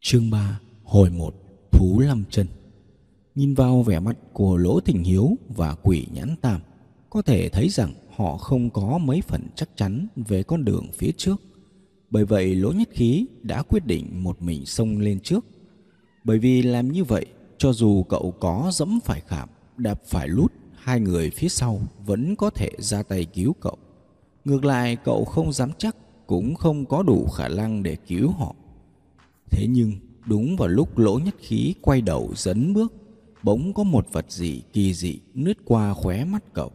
Chương 3 Hồi 1 Thú Lâm chân Nhìn vào vẻ mặt của Lỗ Thịnh Hiếu và quỷ nhãn tam Có thể thấy rằng họ không có mấy phần chắc chắn về con đường phía trước. Bởi vậy Lỗ Nhất Khí đã quyết định một mình xông lên trước. Bởi vì làm như vậy cho dù cậu có dẫm phải khảm, đạp phải lút Hai người phía sau vẫn có thể ra tay cứu cậu. Ngược lại cậu không dám chắc cũng không có đủ khả năng để cứu họ. Thế nhưng, đúng vào lúc lỗ nhất khí quay đầu dấn bước, Bỗng có một vật gì kỳ dị nứt qua khóe mắt cậu.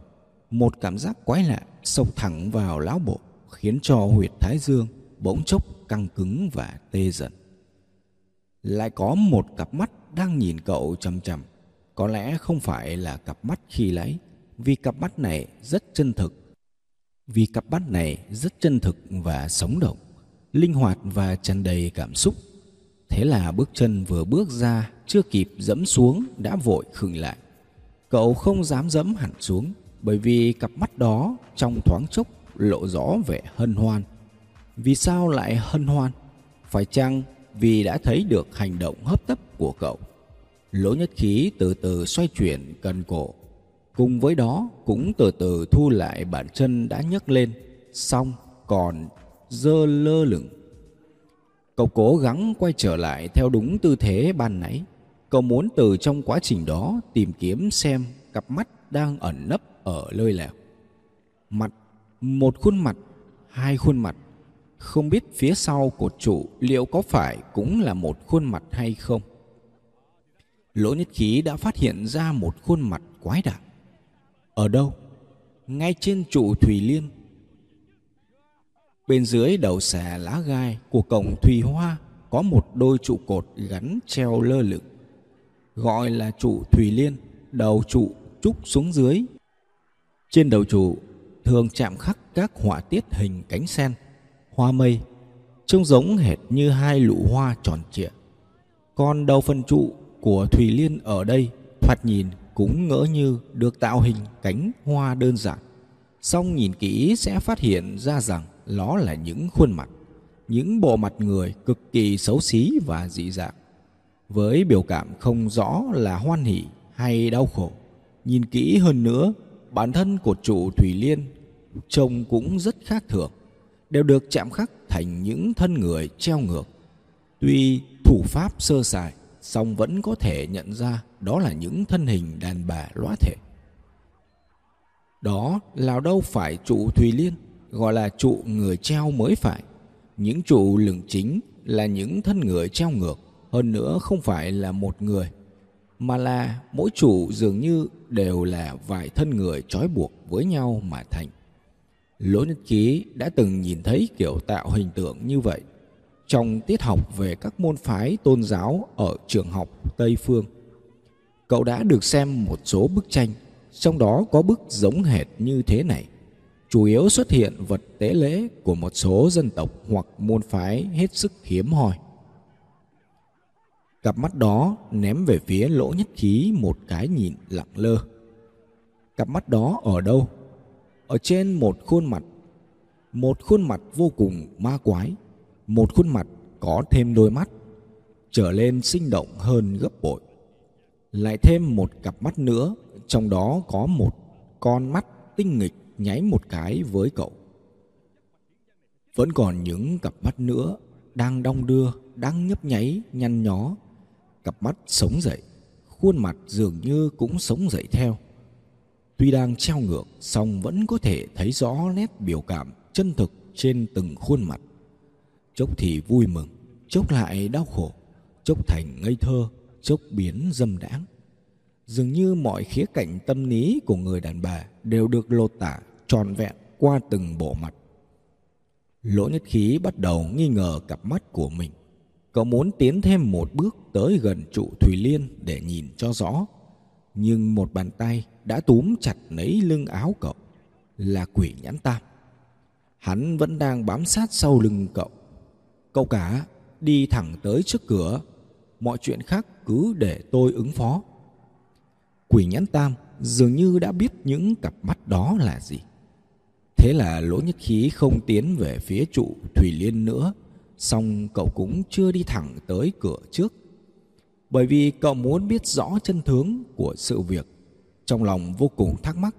Một cảm giác quái lạ sộc thẳng vào lão bộ, Khiến cho huyệt thái dương bỗng chốc căng cứng và tê dần. Lại có một cặp mắt đang nhìn cậu chằm chằm. Có lẽ không phải là cặp mắt khi lấy, Vì cặp mắt này rất chân thực. Vì cặp mắt này rất chân thực và sống động, Linh hoạt và tràn đầy cảm xúc. Thế là bước chân vừa bước ra, Chưa kịp dẫm xuống, đã vội khựng lại. Cậu không dám dẫm hẳn xuống, Bởi vì cặp mắt đó trong thoáng chốc lộ rõ vẻ hân hoan. Vì sao lại hân hoan? Phải chăng vì đã thấy được hành động hấp tấp của cậu? Lỗ nhất khí từ từ xoay chuyển cần cổ. Cùng với đó, cũng từ từ thu lại bàn chân đã nhấc lên. Xong, còn dơ lơ lửng. Cậu cố gắng quay trở lại theo đúng tư thế ban nãy. Cậu muốn từ trong quá trình đó tìm kiếm xem cặp mắt đang ẩn nấp ở nơi nào. Mặt, một khuôn mặt, hai khuôn mặt. Không biết phía sau cột trụ liệu có phải cũng là một khuôn mặt hay không. Lỗ nhất khí đã phát hiện ra một khuôn mặt quái đản. Ở đâu? Ngay trên trụ Thủy Liên Bên dưới đầu xà lá gai của cổng Thùy Hoa có một đôi trụ cột gắn treo lơ lửng. Gọi là trụ Thùy Liên, đầu trụ trúc xuống dưới. Trên đầu trụ thường chạm khắc các họa tiết hình cánh sen, hoa mây, trông giống hệt như hai lụ hoa tròn trịa. Còn đầu phần trụ của Thùy Liên ở đây thoạt nhìn cũng ngỡ như được tạo hình cánh hoa đơn giản. Song nhìn kỹ sẽ phát hiện ra rằng đó là những khuôn mặt, những bộ mặt người cực kỳ xấu xí và dị dạng. Với biểu cảm không rõ là hoan hỷ hay đau khổ. Nhìn kỹ hơn nữa, bản thân của trụ Thủy Liên trông cũng rất khác thường, đều được chạm khắc thành những thân người treo ngược. Tuy thủ pháp sơ sài, song vẫn có thể nhận ra đó là những thân hình đàn bà lõa thể. Đó là đâu phải trụ Thùy Liên gọi là trụ người treo mới phải. Những trụ lửng chính là những thân người treo ngược, hơn nữa không phải là một người, mà là mỗi trụ dường như đều là vài thân người trói buộc với nhau mà thành. Lỗ Nhất Ký đã từng nhìn thấy kiểu tạo hình tượng như vậy trong tiết học về các môn phái tôn giáo ở trường học Tây Phương. Cậu đã được xem một số bức tranh, trong đó có bức giống hệt như thế này chủ yếu xuất hiện vật tế lễ của một số dân tộc hoặc môn phái hết sức hiếm hoi. Cặp mắt đó ném về phía lỗ nhất khí một cái nhìn lặng lơ. Cặp mắt đó ở đâu? Ở trên một khuôn mặt. Một khuôn mặt vô cùng ma quái. Một khuôn mặt có thêm đôi mắt. Trở lên sinh động hơn gấp bội. Lại thêm một cặp mắt nữa, trong đó có một con mắt tinh nghịch nháy một cái với cậu. Vẫn còn những cặp mắt nữa đang đong đưa, đang nhấp nháy, nhăn nhó. Cặp mắt sống dậy, khuôn mặt dường như cũng sống dậy theo. Tuy đang treo ngược, song vẫn có thể thấy rõ nét biểu cảm chân thực trên từng khuôn mặt. Chốc thì vui mừng, chốc lại đau khổ, chốc thành ngây thơ, chốc biến dâm đãng. Dường như mọi khía cạnh tâm lý của người đàn bà đều được lột tả tròn vẹn qua từng bộ mặt. Lỗ nhất khí bắt đầu nghi ngờ cặp mắt của mình. Cậu muốn tiến thêm một bước tới gần trụ Thủy Liên để nhìn cho rõ. Nhưng một bàn tay đã túm chặt lấy lưng áo cậu, là quỷ nhãn tam. Hắn vẫn đang bám sát sau lưng cậu. Cậu cả đi thẳng tới trước cửa. Mọi chuyện khác cứ để tôi ứng phó. Quỷ nhãn tam dường như đã biết những cặp mắt đó là gì. Thế là lỗ nhất khí không tiến về phía trụ Thủy Liên nữa, song cậu cũng chưa đi thẳng tới cửa trước. Bởi vì cậu muốn biết rõ chân tướng của sự việc Trong lòng vô cùng thắc mắc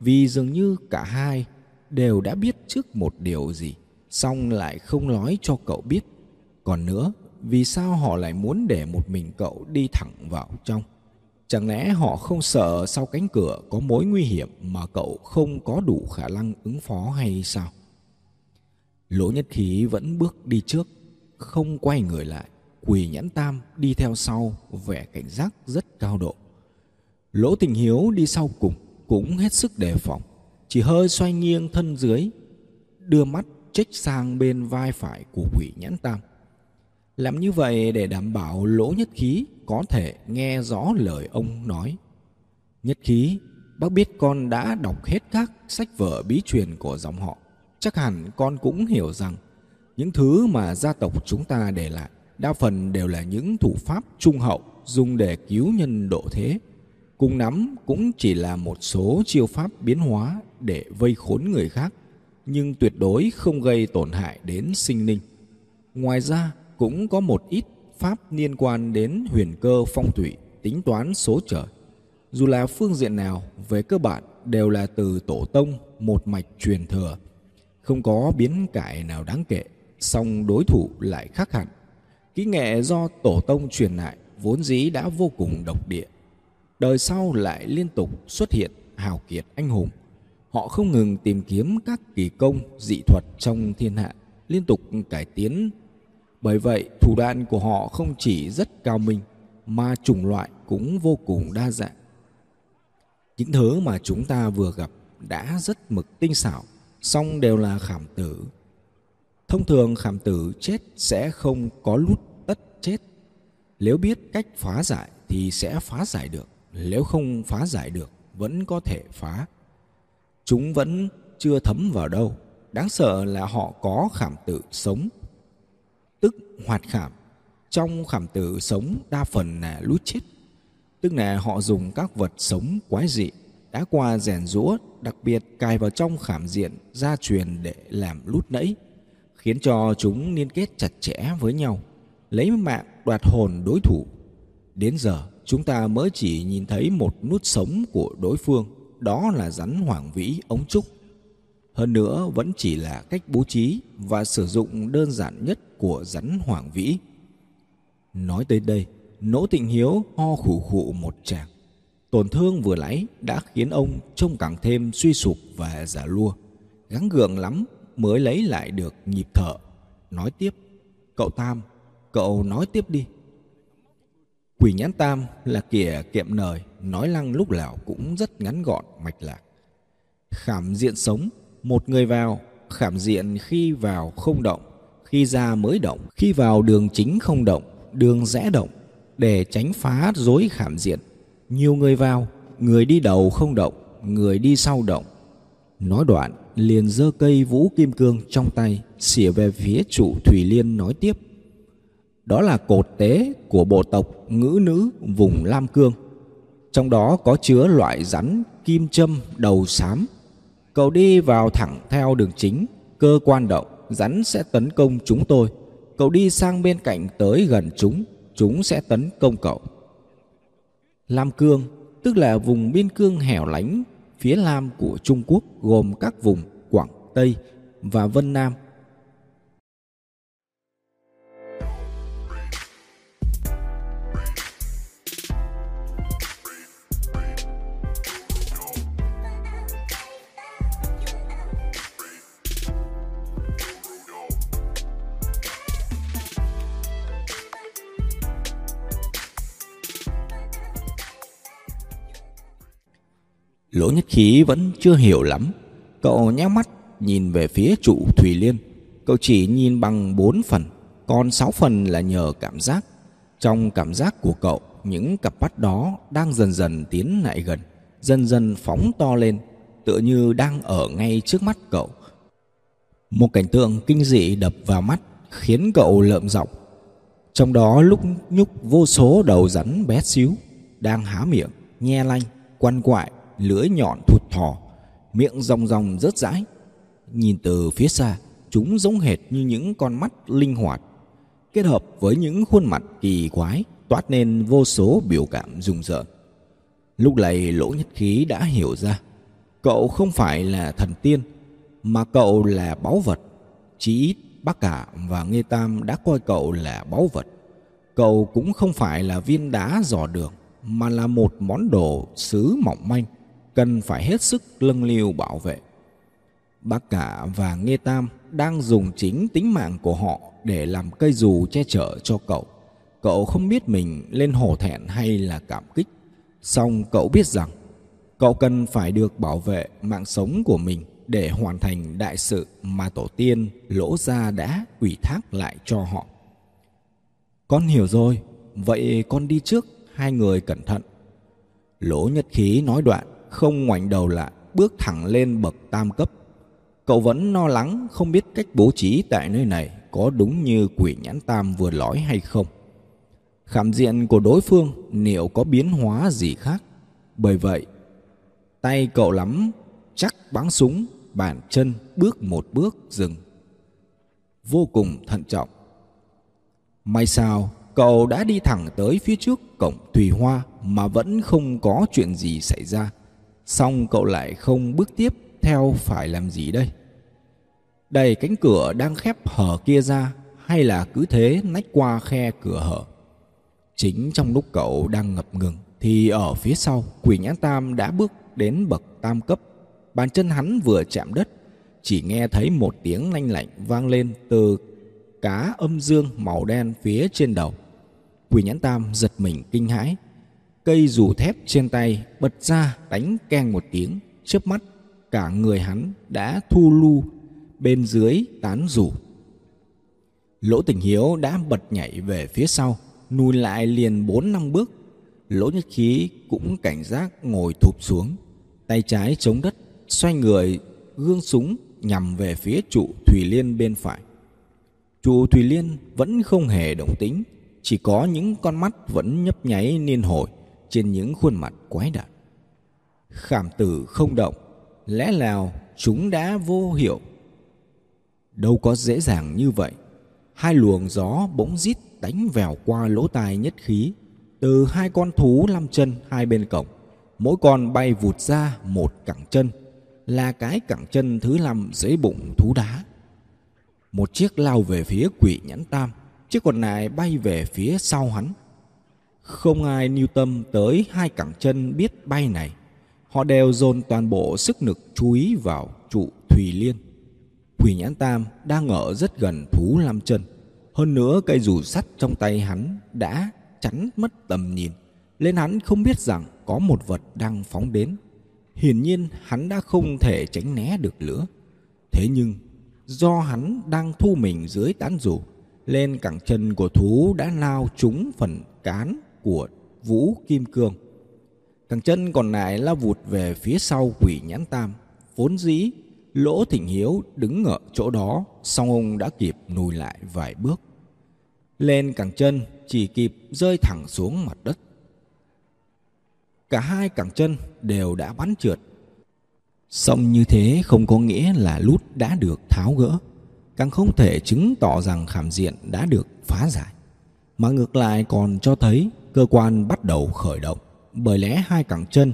Vì dường như cả hai đều đã biết trước một điều gì song lại không nói cho cậu biết. Còn nữa Vì sao họ lại muốn để một mình cậu đi thẳng vào trong? Chẳng lẽ họ không sợ sau cánh cửa có mối nguy hiểm mà cậu không có đủ khả năng ứng phó hay sao? Lỗ nhất khí vẫn bước đi trước, không quay người lại. Quỳ nhãn tam đi theo sau, vẻ cảnh giác rất cao độ. Lỗ tình hiếu đi sau cùng, cũng hết sức đề phòng. Chỉ hơi xoay nghiêng thân dưới, đưa mắt trích sang bên vai phải của quỷ nhãn tam. Làm như vậy để đảm bảo lỗ nhất khí có thể nghe rõ lời ông nói. Nhất khí, bác biết con đã đọc hết các sách vở bí truyền của dòng họ. Chắc hẳn con cũng hiểu rằng những thứ mà gia tộc chúng ta để lại đa phần đều là những thủ pháp trung hậu dùng để cứu nhân độ thế. Cùng nắm cũng chỉ là một số chiêu pháp biến hóa để vây khốn người khác, nhưng tuyệt đối không gây tổn hại đến sinh linh. Ngoài ra, cũng có một ít pháp liên quan đến huyền cơ phong thủy, tính toán số trời. Dù là phương diện nào, về cơ bản đều là từ tổ tông một mạch truyền thừa, không có biến cải nào đáng kể, song đối thủ lại khác hẳn. Kỹ nghệ do tổ tông truyền lại vốn dĩ đã vô cùng độc địa. Đời sau lại liên tục xuất hiện hào kiệt anh hùng. Họ không ngừng tìm kiếm các kỳ công dị thuật trong thiên hạ, liên tục cải tiến bởi vậy, thủ đoạn của họ không chỉ rất cao minh mà chủng loại cũng vô cùng đa dạng. Những thứ mà chúng ta vừa gặp đã rất mực tinh xảo, song đều là khảm tử. Thông thường khảm tử chết sẽ không có lút tất chết. Nếu biết cách phá giải thì sẽ phá giải được, nếu không phá giải được vẫn có thể phá. Chúng vẫn chưa thấm vào đâu, đáng sợ là họ có khảm tử sống hoạt khảm. Trong khảm tử sống đa phần là lút chết, tức là họ dùng các vật sống quái dị đã qua rèn rũa đặc biệt cài vào trong khảm diện gia truyền để làm lút nẫy, khiến cho chúng liên kết chặt chẽ với nhau, lấy mạng đoạt hồn đối thủ. Đến giờ, chúng ta mới chỉ nhìn thấy một nút sống của đối phương, đó là rắn hoàng vĩ ống trúc. Hơn nữa vẫn chỉ là cách bố trí và sử dụng đơn giản nhất của rắn hoàng vĩ. Nói tới đây, Nỗ Tịnh Hiếu ho khủ khụ một tràng. Tổn thương vừa nãy đã khiến ông trông càng thêm suy sụp và giả lua. Gắng gượng lắm mới lấy lại được nhịp thở. Nói tiếp, cậu Tam, cậu nói tiếp đi. Quỷ nhãn Tam là kẻ kiệm lời, nói lăng lúc nào cũng rất ngắn gọn, mạch lạc. Khảm diện sống, một người vào, khảm diện khi vào không động, khi ra mới động, khi vào đường chính không động, đường rẽ động, để tránh phá rối khảm diện. Nhiều người vào, người đi đầu không động, người đi sau động. Nói đoạn, liền giơ cây vũ kim cương trong tay, xỉa về phía chủ Thủy Liên nói tiếp. Đó là cột tế của bộ tộc ngữ nữ vùng Lam Cương. Trong đó có chứa loại rắn kim châm đầu xám. Cậu đi vào thẳng theo đường chính, cơ quan động, rắn sẽ tấn công chúng tôi. Cậu đi sang bên cạnh tới gần chúng, chúng sẽ tấn công cậu. Lam Cương, tức là vùng biên cương hẻo lánh phía nam của Trung Quốc gồm các vùng Quảng Tây và Vân Nam Lỗ nhất khí vẫn chưa hiểu lắm. Cậu nheo mắt nhìn về phía trụ Thủy Liên. Cậu chỉ nhìn bằng bốn phần Còn sáu phần là nhờ cảm giác. Trong cảm giác của cậu Những cặp mắt đó đang dần dần tiến lại gần Dần dần phóng to lên Tựa như đang ở ngay trước mắt cậu. Một cảnh tượng kinh dị đập vào mắt Khiến cậu lợm giọng. Trong đó lúc nhúc vô số đầu rắn bé xíu Đang há miệng, nhe lanh, quăn quại lưỡi nhọn thụt thò, miệng rong rong rớt rãi. Nhìn từ phía xa, chúng giống hệt như những con mắt linh hoạt kết hợp với những khuôn mặt kỳ quái toát nên vô số biểu cảm rùng rợn. Lúc này lỗ nhất khí đã hiểu ra cậu không phải là thần tiên mà cậu là báu vật. Chí ít bác cả và nghê tam đã coi cậu là báu vật. Cậu cũng không phải là viên đá dò đường mà là một món đồ sứ mỏng manh cần phải hết sức lâng liều bảo vệ. Bác cả và nghê tam đang dùng chính tính mạng của họ để làm cây dù che chở cho cậu. Cậu không biết mình lên hổ thẹn hay là cảm kích. Song cậu biết rằng, cậu cần phải được bảo vệ mạng sống của mình để hoàn thành đại sự mà tổ tiên lỗ gia đã ủy thác lại cho họ. Con hiểu rồi, vậy con đi trước, hai người cẩn thận. Lỗ nhất khí nói đoạn không ngoảnh đầu lại, bước thẳng lên bậc tam cấp. Cậu vẫn lo lắng, không biết cách bố trí tại nơi này có đúng như quỷ nhãn tam vừa nói hay không. Khảm diện của đối phương liệu có biến hóa gì khác? Bởi vậy, tay cậu lắm, chắc bắn súng, bàn chân bước một bước dừng. Vô cùng thận trọng. May sao, cậu đã đi thẳng tới phía trước cổng thùy hoa mà vẫn không có chuyện gì xảy ra xong cậu lại không bước tiếp theo phải làm gì đây? Đẩy cánh cửa đang khép hở kia ra, hay là cứ thế nách qua khe cửa hở? Chính trong lúc cậu đang ngập ngừng, thì ở phía sau quỷ nhãn tam đã bước đến bậc tam cấp. Bàn chân hắn vừa chạm đất, chỉ nghe thấy một tiếng lanh lạnh vang lên từ cá âm dương màu đen phía trên đầu. Quỷ nhãn tam giật mình kinh hãi cây dù thép trên tay bật ra đánh keng một tiếng. Chớp mắt, cả người hắn đã thu lu, bên dưới tán rủ. Lỗ tình hiếu đã bật nhảy về phía sau, lùi lại liền bốn năm bước. Lỗ nhất khí cũng cảnh giác ngồi thụp xuống, tay trái chống đất, xoay người, gương súng nhằm về phía trụ thủy liên bên phải. Trụ thủy liên vẫn không hề động tĩnh, chỉ có những con mắt vẫn nhấp nháy niên hồi trên những khuôn mặt quái đản. Khảm tử không động, lẽ nào chúng đã vô hiệu? Đâu có dễ dàng như vậy. Hai luồng gió bỗng rít đánh vèo qua lỗ tai nhất khí, từ hai con thú lăm chân hai bên cổng, mỗi con bay vụt ra một cẳng chân, là cái cẳng chân thứ năm dưới bụng thú đá. Một chiếc lao về phía quỷ nhãn tam, chiếc còn lại bay về phía sau hắn không ai lưu tâm tới hai cẳng chân biết bay này. Họ đều dồn toàn bộ sức lực chú ý vào trụ thùy liên. Quỷ nhãn tam đang ở rất gần thú lam chân hơn nữa cây dù sắt trong tay hắn đã chắn mất tầm nhìn, nên hắn không biết rằng có một vật đang phóng đến. Hiển nhiên hắn đã không thể tránh né được nữa thế nhưng, do hắn đang thu mình dưới tán rủ lên cẳng chân của thú đã lao trúng phần cán của vũ kim cương. Cẳng chân còn lại lao vụt về phía sau quỷ nhãn tam, vốn dĩ lỗ thỉnh hiếu đứng ở chỗ đó, song ông đã kịp lùi lại vài bước. Lên cẳng chân, chỉ kịp rơi thẳng xuống mặt đất. Cả hai cẳng chân đều đã bắn trượt. Song như thế không có nghĩa là lút đã được tháo gỡ, càng không thể chứng tỏ rằng khảm diện đã được phá giải. Mà ngược lại còn cho thấy cơ quan bắt đầu khởi động, bởi lẽ hai cẳng chân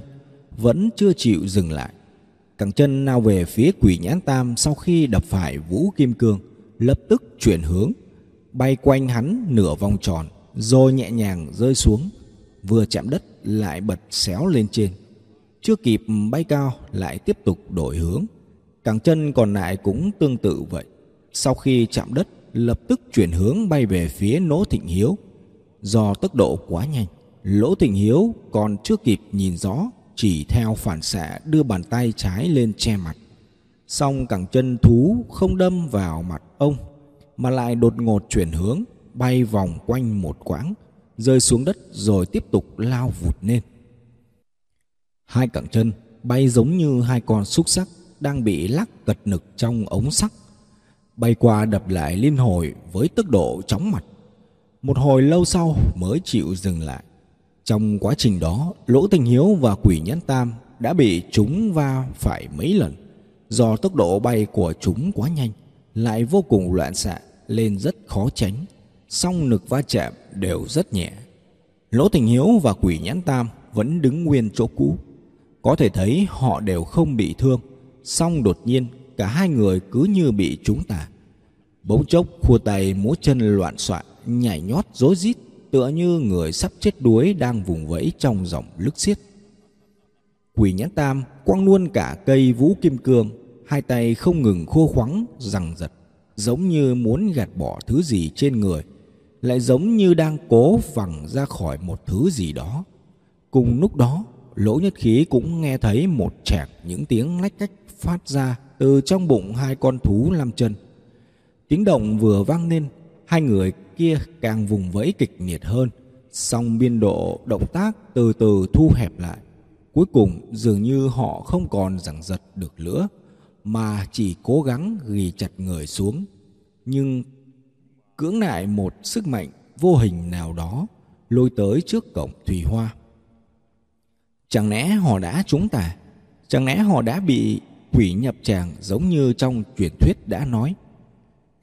vẫn chưa chịu dừng lại. Cẳng chân nào về phía quỷ nhãn tam sau khi đập phải vũ kim cương, lập tức chuyển hướng, bay quanh hắn nửa vòng tròn, rồi nhẹ nhàng rơi xuống, vừa chạm đất lại bật xéo lên trên. Chưa kịp bay cao, lại tiếp tục đổi hướng. Cẳng chân còn lại cũng tương tự vậy. Sau khi chạm đất, lập tức chuyển hướng bay về phía nỗ Thịnh Hiếu. Do tốc độ quá nhanh, Lỗ Thịnh Hiếu còn chưa kịp nhìn rõ, chỉ theo phản xạ đưa bàn tay trái lên che mặt. Song cẳng chân thú không đâm vào mặt ông, mà lại đột ngột chuyển hướng, bay vòng quanh một quãng, rơi xuống đất rồi tiếp tục lao vụt lên. Hai cẳng chân bay giống như hai con xúc sắc đang bị lắc cật nực trong ống sắt bay qua đập lại liên hồi với tốc độ chóng mặt. Một hồi lâu sau mới chịu dừng lại. Trong quá trình đó, Lỗ Tình Hiếu và Quỷ Nhãn Tam đã bị chúng va phải mấy lần. Do tốc độ bay của chúng quá nhanh, lại vô cùng loạn xạ lên rất khó tránh song lực va chạm đều rất nhẹ lỗ tình hiếu và quỷ nhãn tam vẫn đứng nguyên chỗ cũ có thể thấy họ đều không bị thương song đột nhiên cả hai người cứ như bị chúng tà bỗng chốc khua tay múa chân loạn xạ nhảy nhót rối rít, tựa như người sắp chết đuối đang vùng vẫy trong dòng lức xiết quỷ nhãn tam quăng luôn cả cây vũ kim cương, hai tay không ngừng khô khoắng rằng giật, giống như muốn gạt bỏ thứ gì trên người, lại giống như đang cố vẳng ra khỏi một thứ gì đó. Cùng lúc đó, lỗ nhất khí cũng nghe thấy một chẹt những tiếng lách cách phát ra từ trong bụng hai con thú làm chân. Tiếng động vừa vang lên, hai người kia càng vùng vẫy kịch liệt hơn, song biên độ động tác từ từ thu hẹp lại. Cuối cùng, dường như họ không còn giằng giật được nữa, mà chỉ cố gắng ghi chặt người xuống. Nhưng cưỡng lại một sức mạnh vô hình nào đó, lôi tới trước cổng thủy hoa. Chẳng lẽ họ đã trúng tà chẳng lẽ họ đã bị quỷ nhập tràng giống như trong truyền thuyết đã nói?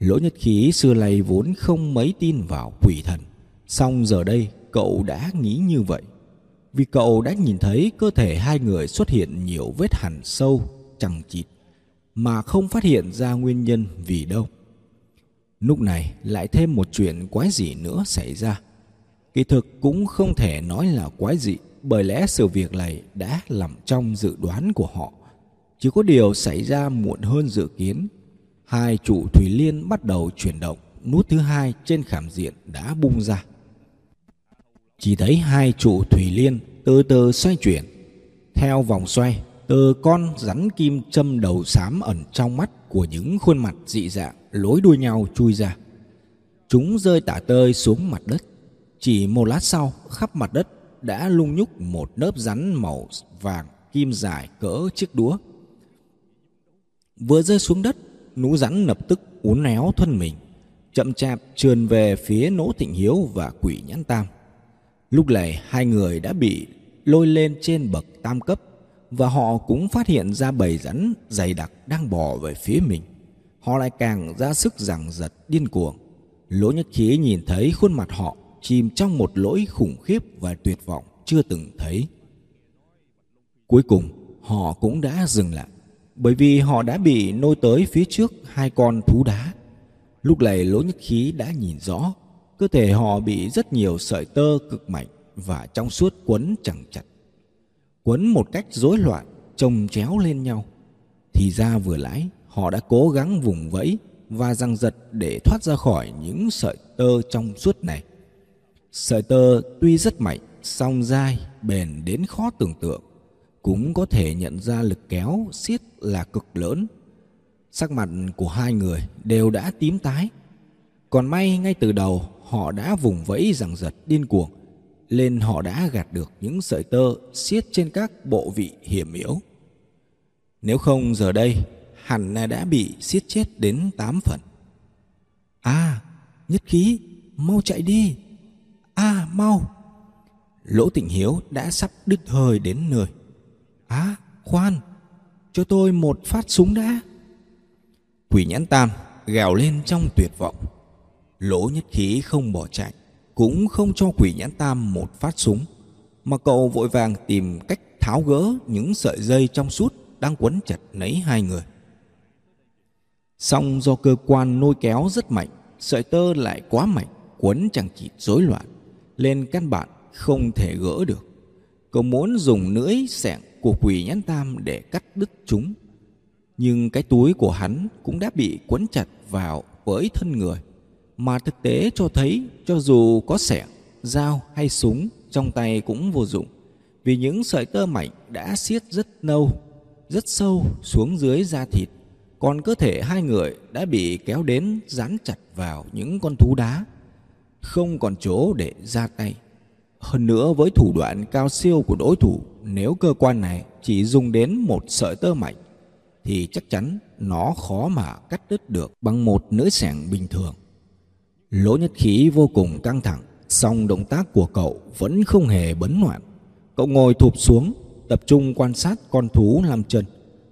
Lỗ nhất khí xưa nay vốn không mấy tin vào quỷ thần. Song giờ đây, cậu đã nghĩ như vậy. Vì cậu đã nhìn thấy cơ thể hai người xuất hiện nhiều vết hằn sâu chẳng chịt, mà không phát hiện ra nguyên nhân vì đâu. Lúc này lại thêm một chuyện quái dị nữa xảy ra. Kỳ thực cũng không thể nói là quái dị, bởi lẽ sự việc này đã nằm trong dự đoán của họ. Chỉ có điều xảy ra muộn hơn dự kiến hai trụ thủy liên bắt đầu chuyển động, nút thứ hai trên khảm diện đã bung ra. Chỉ thấy hai trụ thủy liên từ từ xoay chuyển. Theo vòng xoay từ con rắn kim châm đầu xám ẩn trong mắt của những khuôn mặt dị dạng lối đuôi nhau chui ra. Chúng rơi tả tơi xuống mặt đất. Chỉ một lát sau, khắp mặt đất đã lung nhúc một lớp rắn màu vàng kim dài cỡ chiếc đũa. Vừa rơi xuống đất nú rắn lập tức uốn éo thân mình, chậm chạp trườn về phía nỗ thịnh hiếu và quỷ nhãn tam. Lúc này hai người đã bị lôi lên trên bậc tam cấp và họ cũng phát hiện ra bầy rắn dày đặc đang bò về phía mình. Họ lại càng ra sức giằng giật điên cuồng. Lỗ nhất khí nhìn thấy khuôn mặt họ chìm trong một lỗi khủng khiếp và tuyệt vọng chưa từng thấy. Cuối cùng, họ cũng đã dừng lại bởi vì họ đã bị nôi tới phía trước hai con thú đá. Lúc này lỗ nhất khí đã nhìn rõ, cơ thể họ bị rất nhiều sợi tơ cực mạnh và trong suốt quấn chẳng chặt quấn một cách rối loạn chồng chéo lên nhau. Thì ra vừa lãi, họ đã cố gắng vùng vẫy và răng giật để thoát ra khỏi những sợi tơ trong suốt này. Sợi tơ tuy rất mạnh, song dai, bền đến khó tưởng tượng cũng có thể nhận ra lực kéo siết là cực lớn. Sắc mặt của hai người đều đã tím tái. Còn may ngay từ đầu, họ đã vùng vẫy rằng giật, điên cuồng, nên họ đã gạt được những sợi tơ siết trên các bộ vị hiểm yếu. Nếu không giờ đây, hẳn là đã bị siết chết đến tám phần. À nhất khí, mau chạy đi. À mau. Lỗ tịnh hiếu đã sắp đứt hơi đến nơi à khoan, cho tôi một phát súng đã. Quỷ nhãn tam gào lên trong tuyệt vọng. Lỗ nhất khí không bỏ chạy, cũng không cho quỷ nhãn tam một phát súng, mà cậu vội vàng tìm cách tháo gỡ những sợi dây trong suốt đang quấn chặt lấy hai người. Song do cơ quan nôi kéo rất mạnh, sợi tơ lại quá mạnh, quấn chẳng chỉ rối loạn lên căn bản không thể gỡ được cậu muốn dùng lưỡi xẻng của quỷ nhãn tam để cắt đứt chúng. Nhưng cái túi của hắn cũng đã bị quấn chặt vào với thân người. Mà thực tế cho thấy, cho dù có xẻng dao hay súng, trong tay cũng vô dụng. Vì những sợi tơ mảnh đã siết rất lâu rất sâu xuống dưới da thịt. Còn cơ thể hai người đã bị kéo đến dán chặt vào những con thú đá. Không còn chỗ để ra tay hơn nữa, với thủ đoạn cao siêu của đối thủ, nếu cơ quan này chỉ dùng đến một sợi tơ mạnh thì chắc chắn nó khó mà cắt đứt được bằng một nữ sẻng bình thường lỗ nhất khí vô cùng căng thẳng, song động tác của cậu vẫn không hề bấn loạn cậu ngồi thụp xuống, tập trung quan sát con thú làm chân,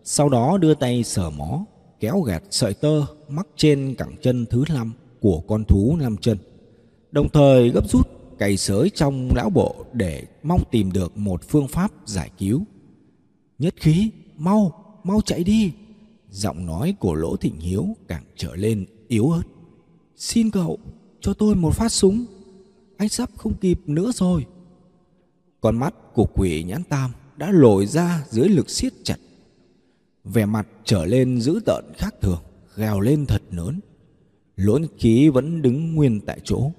sau đó đưa tay sờ mó, kéo gạt sợi tơ mắc trên cẳng chân thứ năm của con thú làm chân. Đồng thời gấp rút cày sới trong lão bộ để mong tìm được một phương pháp giải cứu. Nhất khí, mau, mau chạy đi. Giọng nói của Lỗ Thịnh Hiếu càng trở lên yếu ớt. Xin cậu, cho tôi một phát súng. Anh sắp không kịp nữa rồi. Con mắt của quỷ nhãn tam đã lồi ra dưới lực siết chặt. Vẻ mặt trở lên dữ tợn khác thường, gào lên thật lớn. Lỗ khí vẫn đứng nguyên tại chỗ.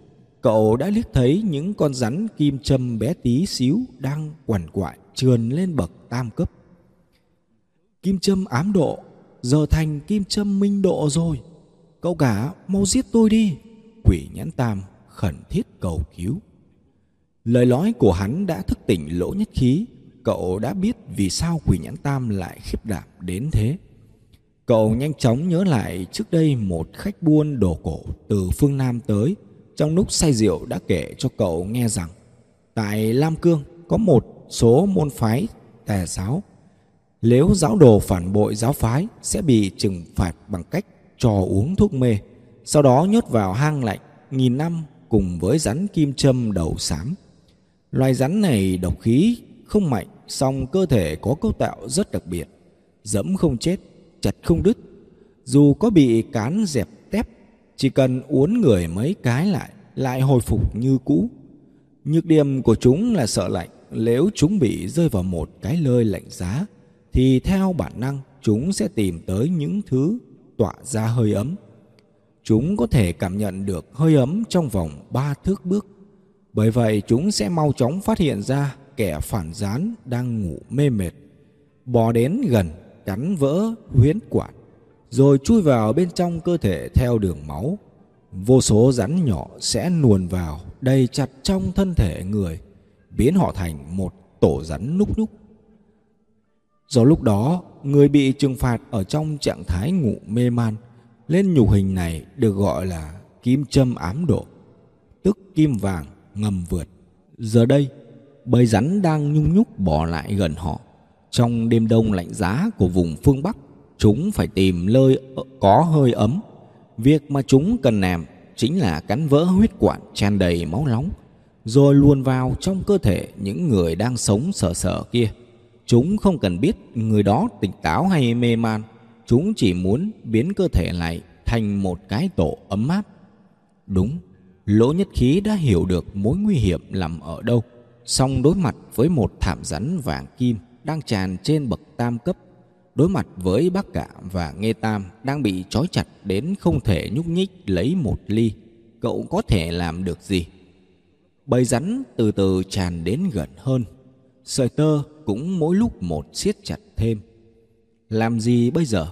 Cậu đã liếc thấy những con rắn kim châm bé tí xíu đang quằn quại trườn lên bậc tam cấp. Kim châm ám độ, giờ thành kim châm minh độ rồi. Cậu cả mau giết tôi đi. Quỷ nhãn tam khẩn thiết cầu cứu. Lời nói của hắn đã thức tỉnh lỗ nhất khí. Cậu đã biết vì sao quỷ nhãn tam lại khiếp đảm đến thế. Cậu nhanh chóng nhớ lại trước đây một khách buôn đồ cổ từ phương Nam tới. Trong lúc say rượu đã kể cho cậu nghe rằng tại Lam Cương có một số môn phái tà giáo. Nếu giáo đồ phản bội giáo phái sẽ bị trừng phạt bằng cách cho uống thuốc mê, sau đó nhốt vào hang lạnh nghìn năm cùng với rắn kim châm đầu xám. Loài rắn này độc khí không mạnh, song cơ thể có cấu tạo rất đặc biệt, dẫm không chết, chặt không đứt. Dù có bị cán dẹp chỉ cần uốn người mấy cái lại, lại hồi phục như cũ. Nhược điểm của chúng là sợ lạnh, nếu chúng bị rơi vào một cái lơi lạnh giá, thì theo bản năng chúng sẽ tìm tới những thứ tỏa ra hơi ấm. Chúng có thể cảm nhận được hơi ấm trong vòng ba thước bước. Bởi vậy chúng sẽ mau chóng phát hiện ra kẻ phản gián đang ngủ mê mệt. Bò đến gần, cắn vỡ huyến quản, rồi chui vào bên trong cơ thể theo đường máu. Vô số rắn nhỏ sẽ nuồn vào đầy chặt trong thân thể người, biến họ thành một tổ rắn núc núc. Do lúc đó, người bị trừng phạt ở trong trạng thái ngủ mê man, lên nhục hình này được gọi là kim châm ám độ, tức kim vàng ngầm vượt. Giờ đây, bầy rắn đang nhung nhúc bỏ lại gần họ. Trong đêm đông lạnh giá của vùng phương Bắc, chúng phải tìm nơi có hơi ấm. Việc mà chúng cần làm chính là cắn vỡ huyết quản tràn đầy máu nóng, rồi luồn vào trong cơ thể những người đang sống sợ sợ kia. Chúng không cần biết người đó tỉnh táo hay mê man, chúng chỉ muốn biến cơ thể này thành một cái tổ ấm áp. Đúng, Lỗ Nhất Khí đã hiểu được mối nguy hiểm nằm ở đâu, song đối mặt với một thảm rắn vàng kim đang tràn trên bậc tam cấp, đối mặt với bác cả và nghe tam đang bị trói chặt đến không thể nhúc nhích lấy một ly, cậu có thể làm được gì? Bầy rắn từ từ tràn đến gần hơn, sợi tơ cũng mỗi lúc một siết chặt thêm. Làm gì bây giờ?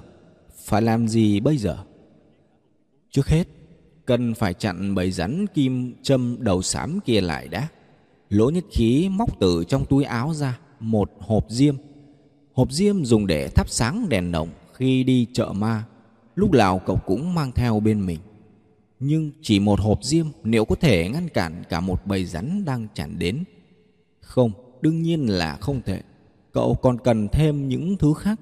Phải làm gì bây giờ? Trước hết, cần phải chặn bầy rắn kim châm đầu xám kia lại đã. Lỗ nhất khí móc từ trong túi áo ra một hộp diêm. Hộp diêm dùng để thắp sáng đèn đồng khi đi chợ ma. Lúc nào cậu cũng mang theo bên mình. Nhưng chỉ một hộp diêm liệu có thể ngăn cản cả một bầy rắn đang tràn đến? Không, đương nhiên là không thể. Cậu còn cần thêm những thứ khác.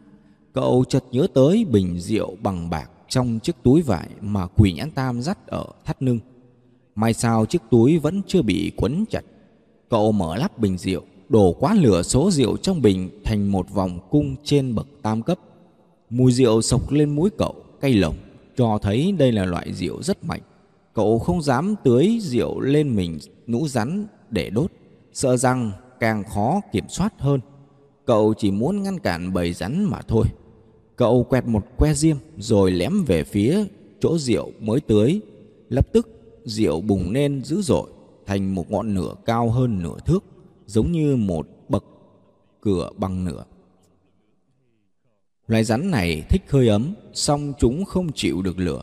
Cậu chợt nhớ tới bình rượu bằng bạc trong chiếc túi vải mà quỷ nhãn tam dắt ở thắt lưng. May sao chiếc túi vẫn chưa bị quấn chặt. Cậu mở lắp bình rượu, đổ quá lửa số rượu trong bình thành một vòng cung trên bậc tam cấp. Mùi rượu sộc lên mũi cậu, cay lồng, cho thấy đây là loại rượu rất mạnh. Cậu không dám tưới rượu lên mình nũ rắn để đốt, sợ rằng càng khó kiểm soát hơn. Cậu chỉ muốn ngăn cản bầy rắn mà thôi. Cậu quẹt một que diêm rồi lém về phía chỗ rượu mới tưới. Lập tức rượu bùng lên dữ dội thành một ngọn lửa cao hơn nửa thước, giống như một bậc cửa bằng nửa. Loài rắn này thích hơi ấm, song chúng không chịu được lửa.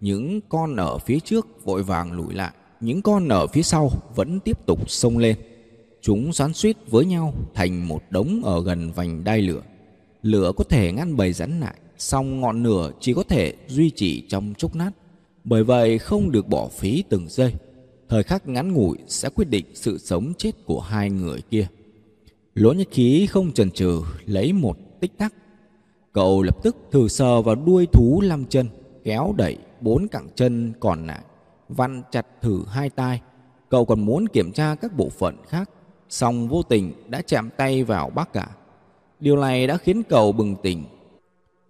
Những con ở phía trước vội vàng lùi lại, những con ở phía sau vẫn tiếp tục xông lên. Chúng xoắn suýt với nhau thành một đống ở gần vành đai lửa. Lửa có thể ngăn bầy rắn lại, song ngọn lửa chỉ có thể duy trì trong chốc nát. Bởi vậy không được bỏ phí từng giây. Thời khắc ngắn ngủi sẽ quyết định sự sống chết của hai người kia. Lỗ nhất khí không chần chừ lấy một tích tắc. Cậu lập tức thử sờ vào đuôi thú lăm chân, kéo đẩy bốn cẳng chân còn lại, vặn chặt thử hai tai. Cậu còn muốn kiểm tra các bộ phận khác, song vô tình đã chạm tay vào bác cả. Điều này đã khiến cậu bừng tỉnh.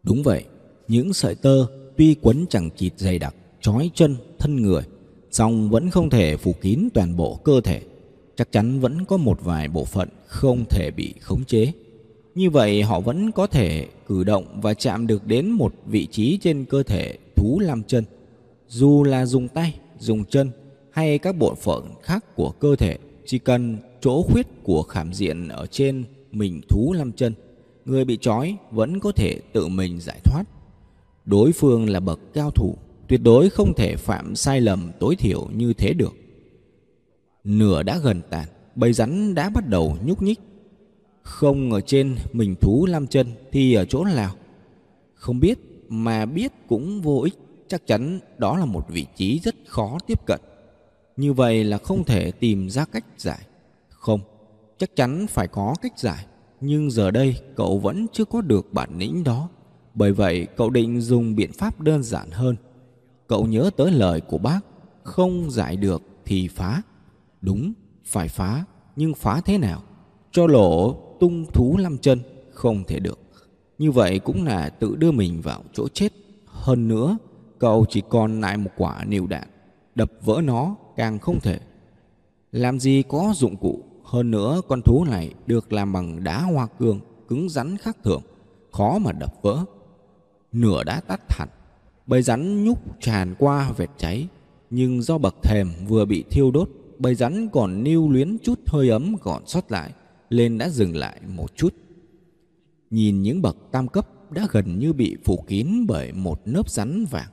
Đúng vậy, những sợi tơ tuy quấn chẳng chịt dày đặc, trói chân, thân người, song vẫn không thể phủ kín toàn bộ cơ thể. Chắc chắn vẫn có một vài bộ phận không thể bị khống chế. Như vậy họ vẫn có thể cử động và chạm được đến một vị trí trên cơ thể thú lam chân. Dù là dùng tay, dùng chân hay các bộ phận khác của cơ thể, chỉ cần chỗ khuyết của khảm diện ở trên mình thú lam chân, người bị trói vẫn có thể tự mình giải thoát. Đối phương là bậc cao thủ, tuyệt đối không thể phạm sai lầm tối thiểu như thế được. Nửa đã gần tàn, bầy rắn đã bắt đầu nhúc nhích không ở trên mình thú lam chân thì ở chỗ nào? Không biết mà biết cũng vô ích, chắc chắn đó là một vị trí rất khó tiếp cận. Như vậy là không thể tìm ra cách giải. Không, chắc chắn phải có cách giải, nhưng giờ đây cậu vẫn chưa có được bản lĩnh đó. Bởi vậy cậu định dùng biện pháp đơn giản hơn. Cậu nhớ tới lời của bác, không giải được thì phá. Đúng, phải phá, nhưng phá thế nào? Cho lỗ tung thú lăm chân không thể được. Như vậy cũng là tự đưa mình vào chỗ chết. Hơn nữa, cậu chỉ còn lại một quả nịu đạn, đập vỡ nó càng không thể. Làm gì có dụng cụ, hơn nữa con thú này được làm bằng đá hoa cương, cứng rắn khác thường, khó mà đập vỡ. Nửa đã tắt hẳn, bầy rắn nhúc tràn qua vệt cháy, nhưng do bậc thềm vừa bị thiêu đốt, bầy rắn còn lưu luyến chút hơi ấm còn sót lại lên đã dừng lại một chút. Nhìn những bậc tam cấp đã gần như bị phủ kín bởi một lớp rắn vàng.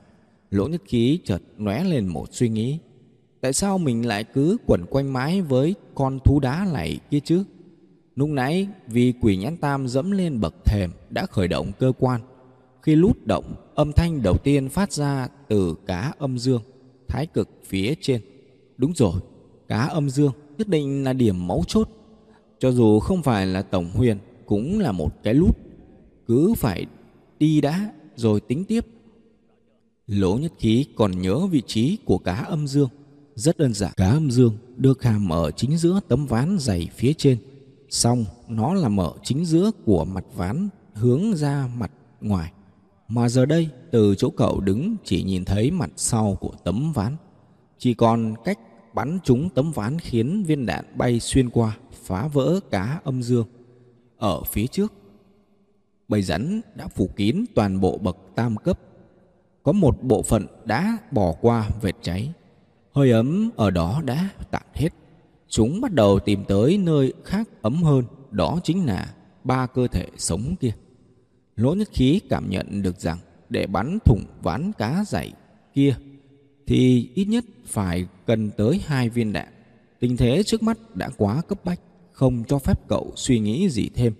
Lỗ nhất khí chợt lóe lên một suy nghĩ. Tại sao mình lại cứ quẩn quanh mái với con thú đá này kia chứ? Lúc nãy vì quỷ nhãn tam dẫm lên bậc thềm đã khởi động cơ quan. Khi lút động, âm thanh đầu tiên phát ra từ cá âm dương, thái cực phía trên. Đúng rồi, cá âm dương nhất định là điểm mấu chốt. Cho dù không phải là tổng huyền cũng là một cái lút. Cứ phải đi đã rồi tính tiếp. Lỗ nhất khí còn nhớ vị trí của cá âm dương. Rất đơn giản. Cá âm dương được hàm ở chính giữa tấm ván dày phía trên. Xong nó là mở chính giữa của mặt ván hướng ra mặt ngoài mà giờ đây, từ chỗ cậu đứng chỉ nhìn thấy mặt sau của tấm ván. Chỉ còn cách bắn trúng tấm ván khiến viên đạn bay xuyên qua, phá vỡ cá âm dương. Ở phía trước, bầy rắn đã phủ kín toàn bộ bậc tam cấp. Có một bộ phận đã bỏ qua vệt cháy. Hơi ấm ở đó đã tản hết. Chúng bắt đầu tìm tới nơi khác ấm hơn, đó chính là ba cơ thể sống kia lỗ nhất khí cảm nhận được rằng để bắn thủng ván cá dày kia thì ít nhất phải cần tới hai viên đạn tình thế trước mắt đã quá cấp bách không cho phép cậu suy nghĩ gì thêm.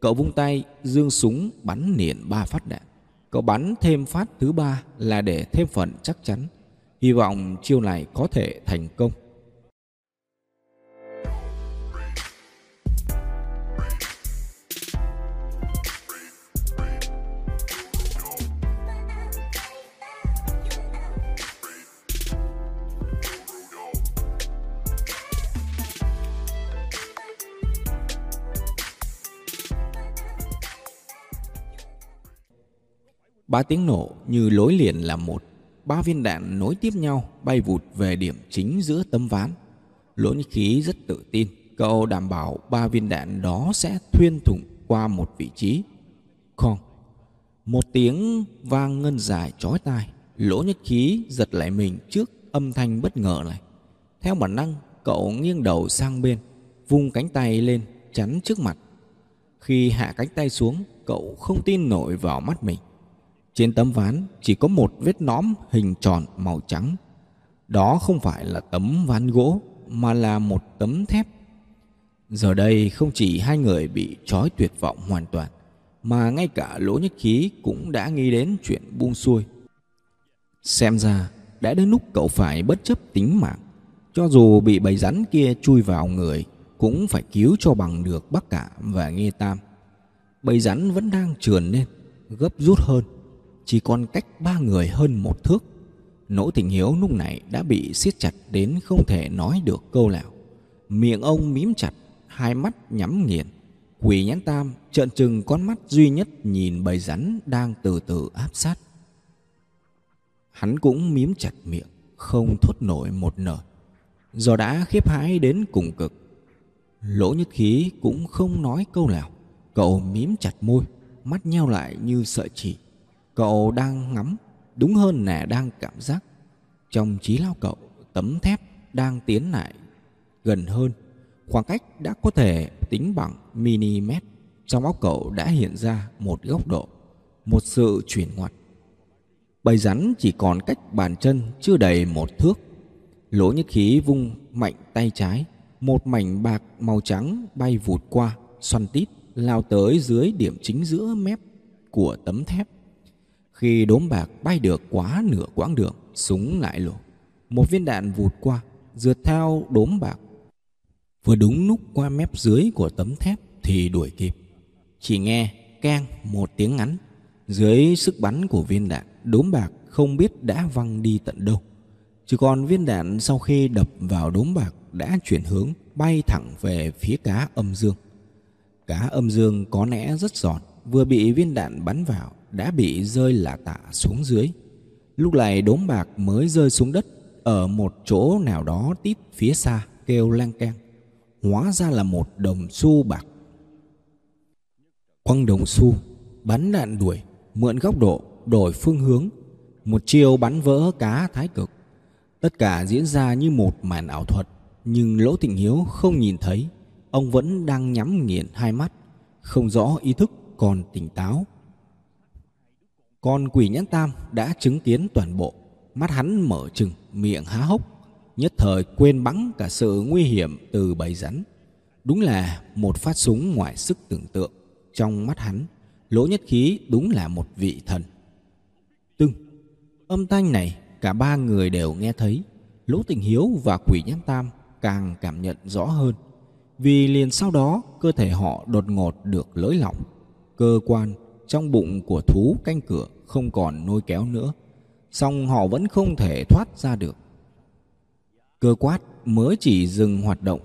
Cậu vung tay, dương súng bắn liền ba phát đạn. Cậu bắn thêm phát thứ ba là để thêm phần chắc chắn. Hy vọng chiêu này có thể thành công. Ba tiếng nổ như lối liền là một. Ba viên đạn nối tiếp nhau bay vụt về điểm chính giữa tấm ván. Lỗ Nhất Khí rất tự tin. Cậu đảm bảo ba viên đạn đó sẽ thuyên thủng qua một vị trí. Không. Một tiếng vang ngân dài chói tai. Lỗ Nhất Khí giật lại mình trước âm thanh bất ngờ này. Theo bản năng, cậu nghiêng đầu sang bên, vung cánh tay lên chắn trước mặt. Khi hạ cánh tay xuống, cậu không tin nổi vào mắt mình. Trên tấm ván chỉ có một vết nõm hình tròn màu trắng. Đó không phải là tấm ván gỗ, mà là một tấm thép. Giờ đây không chỉ hai người bị trói tuyệt vọng hoàn toàn, mà ngay cả lỗ nhất khí cũng đã nghĩ đến chuyện buông xuôi. Xem ra đã đến lúc cậu phải bất chấp tính mạng. Cho dù bị bầy rắn kia chui vào người, cũng phải cứu cho bằng được Bắc Cả và Nghê Tam. Bầy rắn vẫn đang trườn lên, gấp rút hơn chỉ còn cách ba người hơn một thước. Nỗ tình hiếu lúc này đã bị siết chặt đến không thể nói được câu nào. Miệng ông mím chặt, hai mắt nhắm nghiền. Quỷ nhãn tam trợn trừng con mắt duy nhất nhìn bầy rắn đang từ từ áp sát. Hắn cũng mím chặt miệng, không thốt nổi một nở. Do đã khiếp hãi đến cùng cực. Lỗ nhất khí cũng không nói câu nào. Cậu mím chặt môi, mắt nheo lại như sợi chỉ cậu đang ngắm. Đúng hơn là đang cảm giác. Trong trí lao cậu, tấm thép đang tiến lại gần hơn. Khoảng cách đã có thể tính bằng mm trong óc cậu đã hiện ra một góc độ, một sự chuyển ngoặt. Bầy rắn chỉ còn cách bàn chân chưa đầy một thước. Lỗ nhất khí vung mạnh tay trái, một mảnh bạc màu trắng bay vụt qua, xoăn tít, lao tới dưới điểm chính giữa mép của tấm thép khi đốm bạc bay được quá nửa quãng đường, súng lại lộ. Một viên đạn vụt qua rượt theo đốm bạc. Vừa đúng lúc qua mép dưới của tấm thép thì đuổi kịp. Chỉ nghe keng một tiếng ngắn. Dưới sức bắn của viên đạn, đốm bạc không biết đã văng đi tận đâu. Chỉ còn viên đạn sau khi đập vào đốm bạc đã chuyển hướng, bay thẳng về phía cá âm dương. Cá âm dương có lẽ rất giòn vừa bị viên đạn bắn vào, đã bị rơi lả tả xuống dưới. Lúc này đốm bạc mới rơi xuống đất, ở một chỗ nào đó tít phía xa, kêu lang keng, hóa ra là một đồng xu bạc. Quăng đồng xu, bắn đạn đuổi, mượn góc độ, đổi phương hướng, một chiều bắn vỡ cá thái cực. Tất cả diễn ra như một màn ảo thuật, nhưng lỗ tịnh hiếu không nhìn thấy, ông vẫn đang nhắm nghiền hai mắt, không rõ ý thức còn tỉnh táo. Còn quỷ nhãn tam đã chứng kiến toàn bộ. Mắt hắn mở trừng, miệng há hốc. Nhất thời quên bẵng cả sự nguy hiểm từ bầy rắn. Đúng là một phát súng ngoài sức tưởng tượng trong mắt hắn. Lỗ nhất khí đúng là một vị thần. Tưng. Âm thanh này cả ba người đều nghe thấy. Lỗ tình hiếu và quỷ nhãn tam càng cảm nhận rõ hơn. Vì liền sau đó cơ thể họ đột ngột được lới lỏng cơ quan trong bụng của thú canh cửa không còn nôi kéo nữa. Song họ vẫn không thể thoát ra được. Cơ quát mới chỉ dừng hoạt động,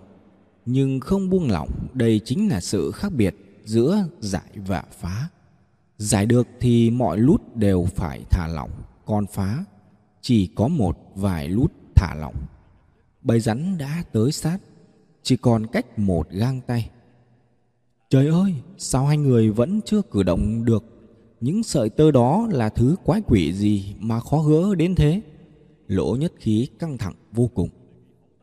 nhưng không buông lỏng. Đây chính là sự khác biệt giữa giải và phá. Giải được thì mọi lút đều phải thả lỏng còn phá. Chỉ có một vài lút thả lỏng. Bầy rắn đã tới sát, chỉ còn cách một gang tay trời ơi, sao hai người vẫn chưa cử động được? Những sợi tơ đó là thứ quái quỷ gì mà khó gỡ đến thế? Lỗ nhất khí căng thẳng vô cùng.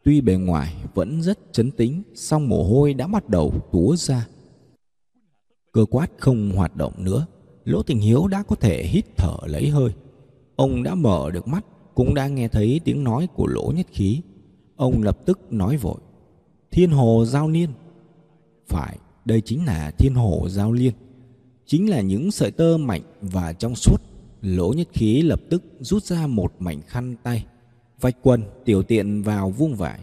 Tuy bề ngoài vẫn rất chấn tĩnh, song mồ hôi đã bắt đầu túa ra. Cơ quát không hoạt động nữa. Lỗ tình hiếu đã có thể hít thở lấy hơi. Ông đã mở được mắt, cũng đã nghe thấy tiếng nói của lỗ nhất khí. Ông lập tức nói vội. Thiên hồ giao niên. phải đây chính là thiên hồ giao liên. Chính là những sợi tơ mạnh và trong suốt, lỗ nhất khí lập tức rút ra một mảnh khăn tay, vạch quần tiểu tiện vào vuông vải.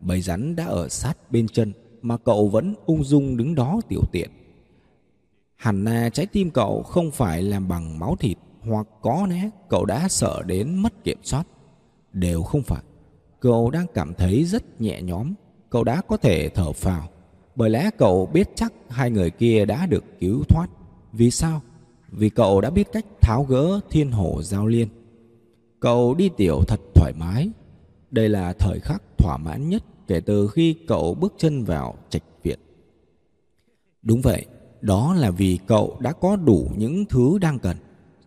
Bầy rắn đã ở sát bên chân mà cậu vẫn ung dung đứng đó tiểu tiện. Hẳn là trái tim cậu không phải làm bằng máu thịt hoặc có lẽ cậu đã sợ đến mất kiểm soát. Đều không phải. Cậu đang cảm thấy rất nhẹ nhõm, cậu đã có thể thở phào bởi lẽ cậu biết chắc hai người kia đã được cứu thoát. Vì sao? Vì cậu đã biết cách tháo gỡ thiên hổ giao liên. Cậu đi tiểu thật thoải mái. Đây là thời khắc thỏa mãn nhất kể từ khi cậu bước chân vào trạch viện. Đúng vậy, đó là vì cậu đã có đủ những thứ đang cần.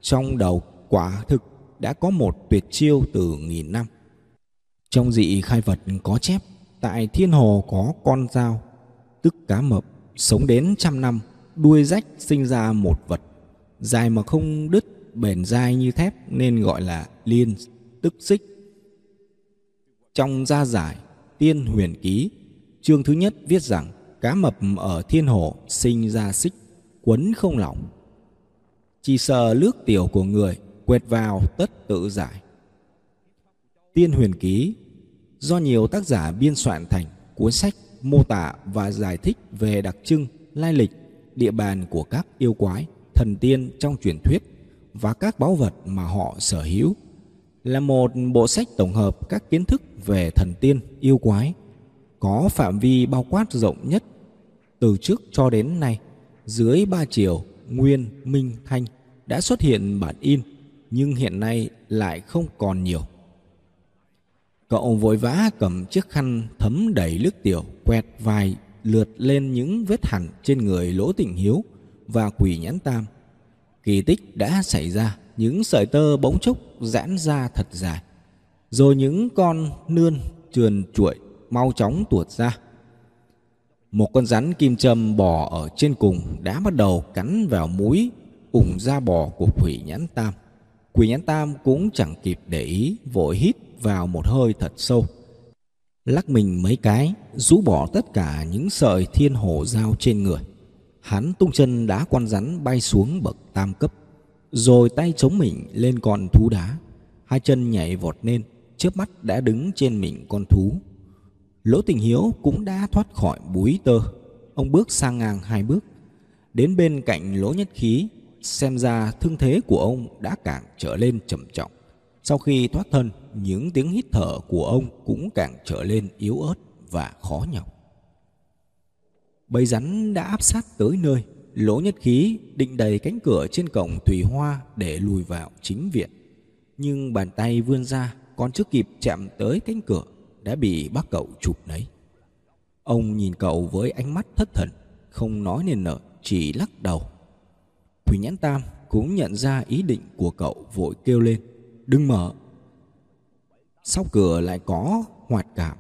Trong đầu, quả thực đã có một tuyệt chiêu từ nghìn năm. Trong dị khai vật có chép, tại thiên hồ có con dao tức cá mập, sống đến trăm năm, đuôi rách sinh ra một vật, dài mà không đứt, bền dai như thép, nên gọi là liên, tức xích. Trong gia giải tiên huyền ký, chương thứ nhất viết rằng cá mập ở thiên hồ sinh ra xích, quấn không lỏng. Chỉ sợ nước tiểu của người, quẹt vào tất tự giải. Tiên huyền ký, do nhiều tác giả biên soạn thành cuốn sách mô tả và giải thích về đặc trưng, lai lịch, địa bàn của các yêu quái, thần tiên trong truyền thuyết và các báu vật mà họ sở hữu, là một bộ sách tổng hợp các kiến thức về thần tiên, yêu quái, có phạm vi bao quát rộng nhất từ trước cho đến nay. Dưới ba triều nguyên, minh, thanh đã xuất hiện bản in, nhưng hiện nay lại không còn nhiều cậu vội vã cầm chiếc khăn thấm đầy nước tiểu, quẹt vài lượt lên những vết hằn trên người lỗ tình hiếu và quỷ nhãn tam. Kỳ tích đã xảy ra, những sợi tơ bỗng chốc giãn ra thật dài. Rồi những con nươn trườn chuỗi mau chóng tuột ra. Một con rắn kim châm bò ở trên cùng đã bắt đầu cắn vào mũi ủng da bò của quỷ nhãn tam. Quỷ nhãn tam cũng chẳng kịp để ý, vội hít vào một hơi thật sâu. Lắc mình mấy cái, rũ bỏ tất cả những sợi thiên hổ dao trên người. Hắn tung chân đá con rắn bay xuống bậc tam cấp, rồi tay chống mình lên con thú đá. Hai chân nhảy vọt lên, chớp mắt đã đứng trên mình con thú. Lỗ tình hiếu cũng đã thoát khỏi búi tơ. Ông bước sang ngang hai bước. Đến bên cạnh lỗ nhất khí, xem ra thương thế của ông đã càng trở lên trầm trọng. Sau khi thoát thân những tiếng hít thở của ông cũng càng trở lên yếu ớt và khó nhọc. Bầy rắn đã áp sát tới nơi, lỗ nhất khí định đầy cánh cửa trên cổng thủy hoa để lùi vào chính viện. Nhưng bàn tay vươn ra, còn chưa kịp chạm tới cánh cửa, đã bị bác cậu chụp lấy ông nhìn cậu với ánh mắt thất thần, không nói nên lời chỉ lắc đầu. Thủy nhãn tam cũng nhận ra ý định của cậu vội kêu lên, đừng mở sau cửa lại có hoạt cảm.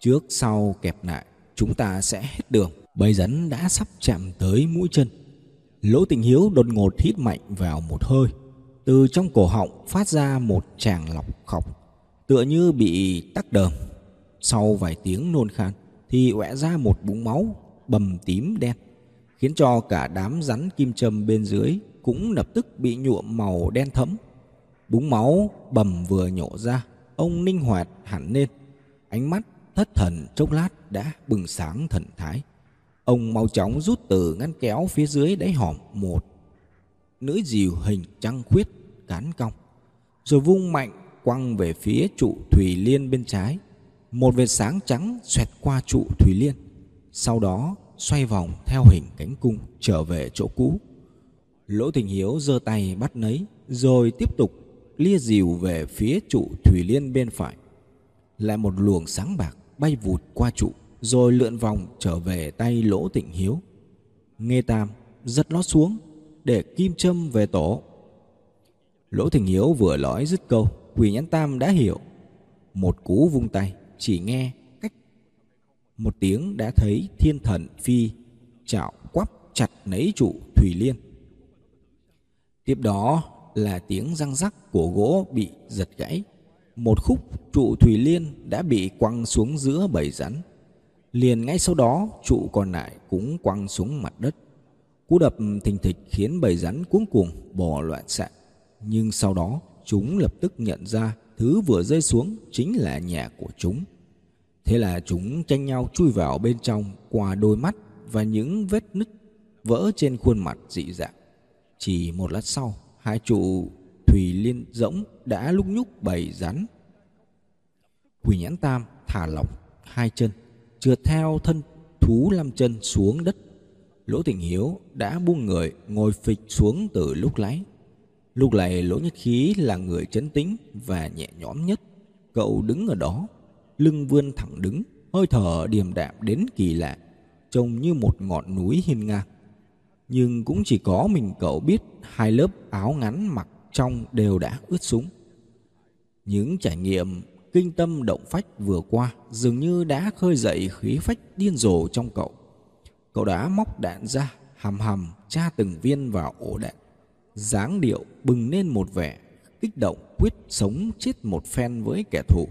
Trước sau kẹp lại, chúng ta sẽ hết đường. Bầy rắn đã sắp chạm tới mũi chân. Lỗ tình hiếu đột ngột hít mạnh vào một hơi. Từ trong cổ họng phát ra một tràng lọc khọc, tựa như bị tắc đờm. Sau vài tiếng nôn khan, thì ọe ra một búng máu bầm tím đen, khiến cho cả đám rắn kim châm bên dưới cũng lập tức bị nhuộm màu đen thẫm búng máu bầm vừa nhổ ra, ông ninh hoạt hẳn lên. Ánh mắt thất thần chốc lát đã bừng sáng thần thái. Ông mau chóng rút từ ngăn kéo phía dưới đáy hòm một. Nữ dìu hình trăng khuyết, cán cong. Rồi vung mạnh quăng về phía trụ thủy liên bên trái. Một vệt sáng trắng xoẹt qua trụ thủy liên. Sau đó xoay vòng theo hình cánh cung trở về chỗ cũ. Lỗ tình hiếu giơ tay bắt lấy rồi tiếp tục lia dìu về phía trụ thủy liên bên phải. Lại một luồng sáng bạc bay vụt qua trụ, rồi lượn vòng trở về tay lỗ tịnh hiếu. Nghe tam giật nó xuống để kim châm về tổ. Lỗ tịnh hiếu vừa nói dứt câu, quỷ nhãn tam đã hiểu. Một cú vung tay, chỉ nghe cách. Một tiếng đã thấy thiên thần phi chảo quắp chặt lấy trụ thủy liên. Tiếp đó là tiếng răng rắc của gỗ bị giật gãy. Một khúc trụ thủy liên đã bị quăng xuống giữa bầy rắn. Liền ngay sau đó, trụ còn lại cũng quăng xuống mặt đất. Cú đập thình thịch khiến bầy rắn cuống cuồng, bò loạn xạ. Nhưng sau đó, chúng lập tức nhận ra thứ vừa rơi xuống chính là nhà của chúng. Thế là chúng tranh nhau chui vào bên trong, qua đôi mắt và những vết nứt vỡ trên khuôn mặt dị dạng. Chỉ một lát sau hai trụ thủy liên rỗng đã lúc nhúc bầy rắn. Quỷ nhãn tam thả lỏng hai chân, trượt theo thân thú lăm chân xuống đất. Lỗ tình hiếu đã buông người ngồi phịch xuống từ lúc lái. Lúc này lỗ nhất khí là người chấn tĩnh và nhẹ nhõm nhất. Cậu đứng ở đó, lưng vươn thẳng đứng, hơi thở điềm đạm đến kỳ lạ, trông như một ngọn núi hiên ngang nhưng cũng chỉ có mình cậu biết hai lớp áo ngắn mặc trong đều đã ướt súng. Những trải nghiệm, kinh tâm động phách vừa qua dường như đã khơi dậy khí phách điên rồ trong cậu. Cậu đã móc đạn ra hầm hầm tra từng viên vào ổ đạn. Dáng điệu bừng lên một vẻ kích động quyết sống chết một phen với kẻ thù.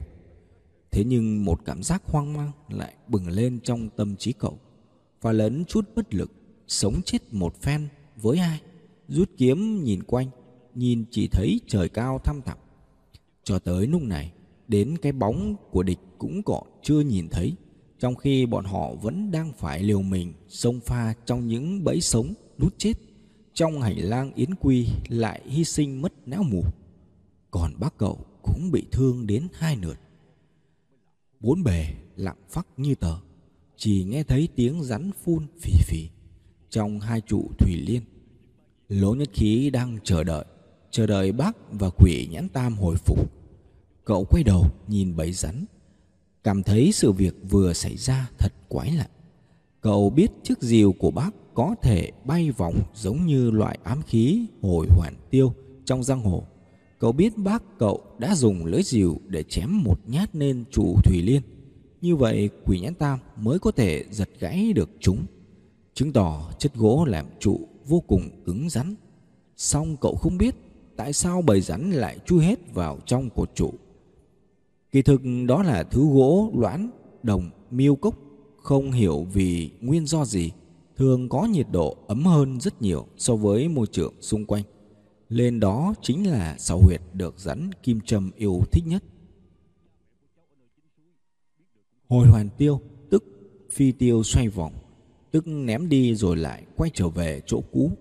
Thế nhưng một cảm giác hoang mang lại bừng lên trong tâm trí cậu, và lấn chút bất lực sống chết một phen với ai rút kiếm nhìn quanh nhìn chỉ thấy trời cao thăm thẳm cho tới lúc này đến cái bóng của địch cũng còn chưa nhìn thấy trong khi bọn họ vẫn đang phải liều mình xông pha trong những bẫy sống đút chết trong hành lang yến quy lại hy sinh mất não mù. Còn bác cậu cũng bị thương đến hai lượt. Bốn bề lặng phắc như tờ, chỉ nghe thấy tiếng rắn phun phì phì trong hai trụ thủy liên. Lỗ nhất khí đang chờ đợi, chờ đợi bác và quỷ nhãn tam hồi phục. Cậu quay đầu nhìn bầy rắn, cảm thấy sự việc vừa xảy ra thật quái lạ. Cậu biết chiếc diều của bác có thể bay vòng giống như loại ám khí hồi hoàn tiêu trong giang hồ. Cậu biết bác cậu đã dùng lưỡi diều để chém một nhát lên trụ thủy liên. Như vậy quỷ nhãn tam mới có thể giật gãy được chúng. Chứng tỏ chất gỗ làm trụ vô cùng cứng rắn. Xong cậu không biết tại sao bầy rắn lại chui hết vào trong cột trụ. Kỳ thực đó là thứ gỗ loãn, đồng, miêu cốc, không hiểu vì nguyên do gì, thường có nhiệt độ ấm hơn rất nhiều so với môi trường xung quanh. Lên đó chính là sào huyệt được rắn kim châm yêu thích nhất. Hồi hoàn tiêu, tức phi tiêu xoay vòng, tức ném đi rồi lại quay trở về chỗ cũ.